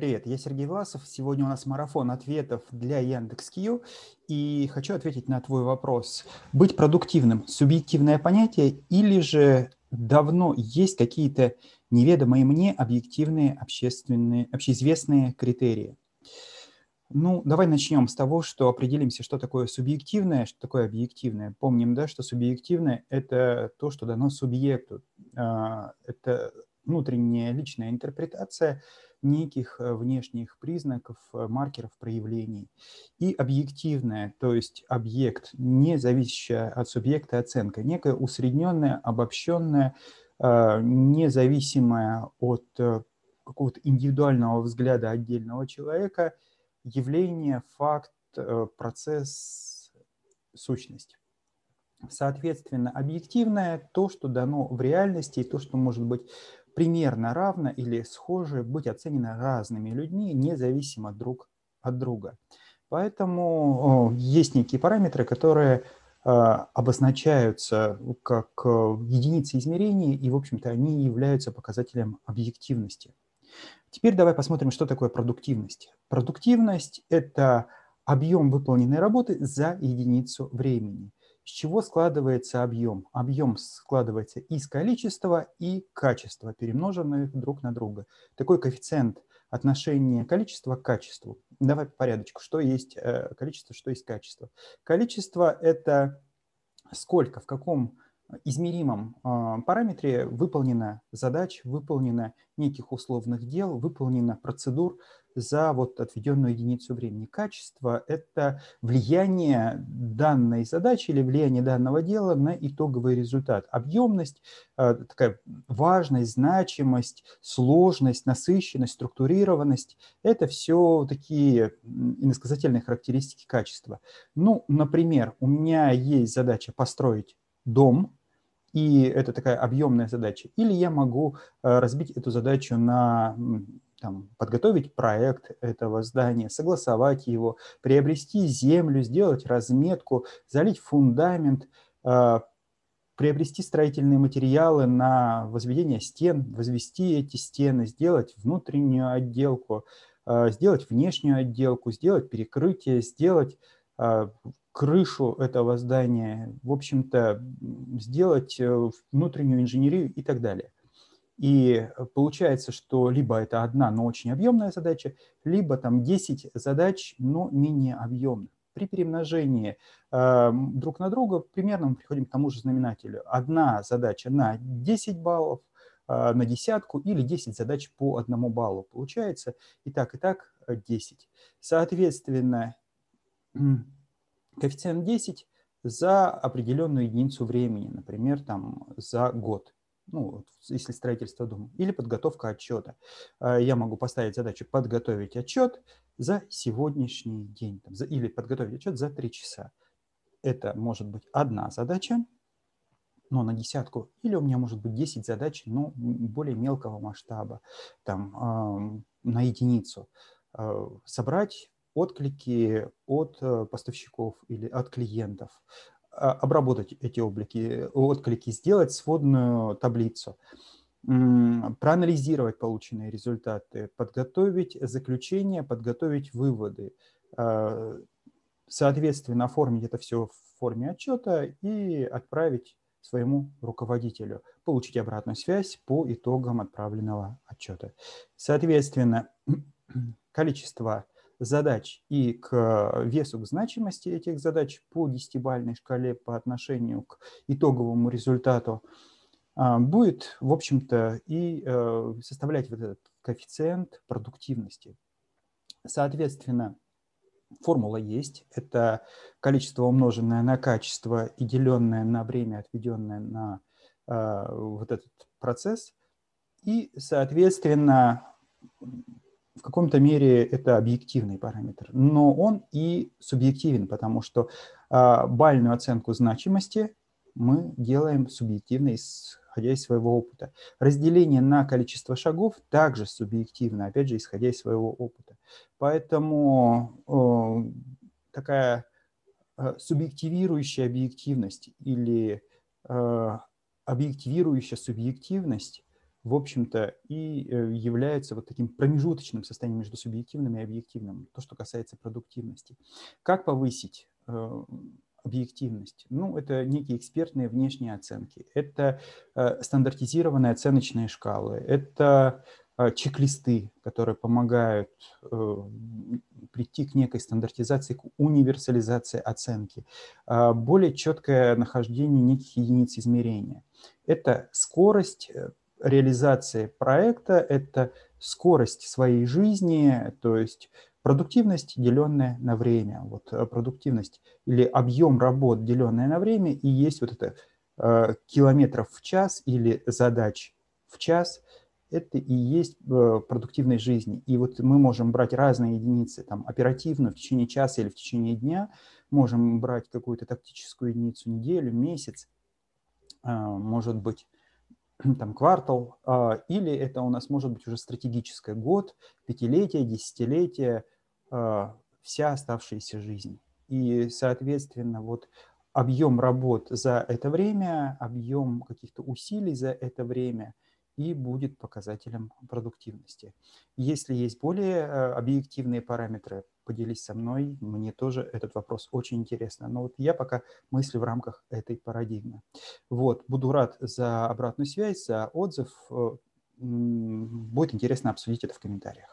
Привет, я Сергей Власов. Сегодня у нас марафон ответов для Яндекс.Кью. И хочу ответить на твой вопрос. Быть продуктивным – субъективное понятие или же давно есть какие-то неведомые мне объективные общественные, общеизвестные критерии? Ну, давай начнем с того, что определимся, что такое субъективное, что такое объективное. Помним, да, что субъективное – это то, что дано субъекту. А, это внутренняя личная интерпретация неких э, внешних признаков, э, маркеров проявлений. И объективная, то есть объект, не зависящая от субъекта оценка, некая усредненная, обобщенная, э, независимая от какого-то индивидуального взгляда отдельного человека явление, факт, процесс, сущность. Соответственно, объективное – то, что дано в реальности, и то, что может быть примерно равно или схоже быть оценено разными людьми, независимо друг от друга. Поэтому есть некие параметры, которые а, обозначаются как э, единицы измерения, и, в общем-то, они являются показателем объективности. Теперь давай посмотрим, что такое продуктивность. Продуктивность – это объем выполненной работы за единицу времени. С чего складывается объем? Объем складывается из количества и качества, перемноженных друг на друга. Такой коэффициент отношения количества к качеству. Давай по порядочку. Что есть э, количество, что есть качество? Количество – это сколько, в каком измеримом а, параметре выполнена задач, выполнено неких условных дел, выполнена процедур за вот отведенную единицу времени. Качество – это влияние данной задачи или влияние данного дела на итоговый результат. Объемность, а, такая важность, значимость, сложность, насыщенность, структурированность – это все такие иносказательные характеристики качества. Ну, например, у меня есть задача построить дом, и это такая объемная задача. Или я могу э, разбить эту задачу на там, подготовить проект этого здания, согласовать его, приобрести землю, сделать разметку, залить фундамент, э, приобрести строительные материалы на возведение стен, возвести эти стены, сделать внутреннюю отделку, э, сделать внешнюю отделку, сделать перекрытие, сделать крышу этого здания, в общем-то, сделать э, внутреннюю инженерию и так далее. И получается, что либо это одна, но очень объемная задача, либо там 10 задач, но менее объемных. При перемножении э, друг на друга примерно мы приходим к тому же знаменателю. Одна задача на 10 баллов, э, на десятку или 10 задач по одному баллу. Получается и так, и так 10. Соответственно, коэффициент 10 за определенную единицу времени, например, там, за год, ну, если строительство дома, или подготовка отчета. А, я могу поставить задачу подготовить отчет за сегодняшний день, там, за, или подготовить отчет за 3 часа. Это может быть одна задача, но на десятку, или у меня может быть 10 задач, но более мелкого масштаба, там, на единицу. А, собрать отклики от э, поставщиков или от клиентов, а, обработать эти облики, отклики, сделать сводную таблицу, проанализировать полученные результаты, подготовить заключение, подготовить выводы, а, соответственно, оформить это все в форме отчета и отправить своему руководителю, получить обратную связь по итогам отправленного отчета. Соответственно, количество задач и к весу, к значимости этих задач по десятибалльной шкале по отношению к итоговому результату а, будет, в общем-то, и э, составлять вот этот коэффициент продуктивности. Соответственно, формула есть. Это количество, умноженное на качество и деленное на время, отведенное на э, вот этот процесс. И, соответственно, в каком-то мере это объективный параметр, но он и субъективен, потому что э, бальную оценку значимости мы делаем субъективно, исходя из своего опыта. Разделение на количество шагов также субъективно, опять же, исходя из своего опыта. Поэтому э, такая э, субъективирующая объективность или э, объективирующая субъективность в общем-то, и э, является вот таким промежуточным состоянием между субъективным и объективным, то, что касается продуктивности. Как повысить э, объективность? Ну, это некие экспертные внешние оценки, это э, стандартизированные оценочные шкалы, это чек-листы, которые помогают прийти к некой стандартизации, к универсализации оценки, более четкое нахождение неких единиц измерения. Это скорость реализации проекта – это скорость своей жизни, то есть продуктивность, деленная на время. Вот э, продуктивность или объем работ, деленная на время, и есть вот это э, километров в час или задач в час – это и есть э, продуктивность жизни. И вот мы можем брать разные единицы, там, оперативно в течение часа или в течение дня, можем брать какую-то тактическую единицу неделю, месяц, может быть, там, квартал, а, или это у нас может быть уже стратегическое год, пятилетие, десятилетие, а, вся оставшаяся жизнь. И, соответственно, вот объем работ за это время, объем каких-то усилий за это время – и будет показателем продуктивности. Если есть более э, объективные параметры, поделись со мной, мне тоже этот вопрос очень интересно. Но вот я пока мыслю в рамках этой парадигмы. Вот, буду рад за обратную связь, за отзыв. Э, будет интересно обсудить это в комментариях.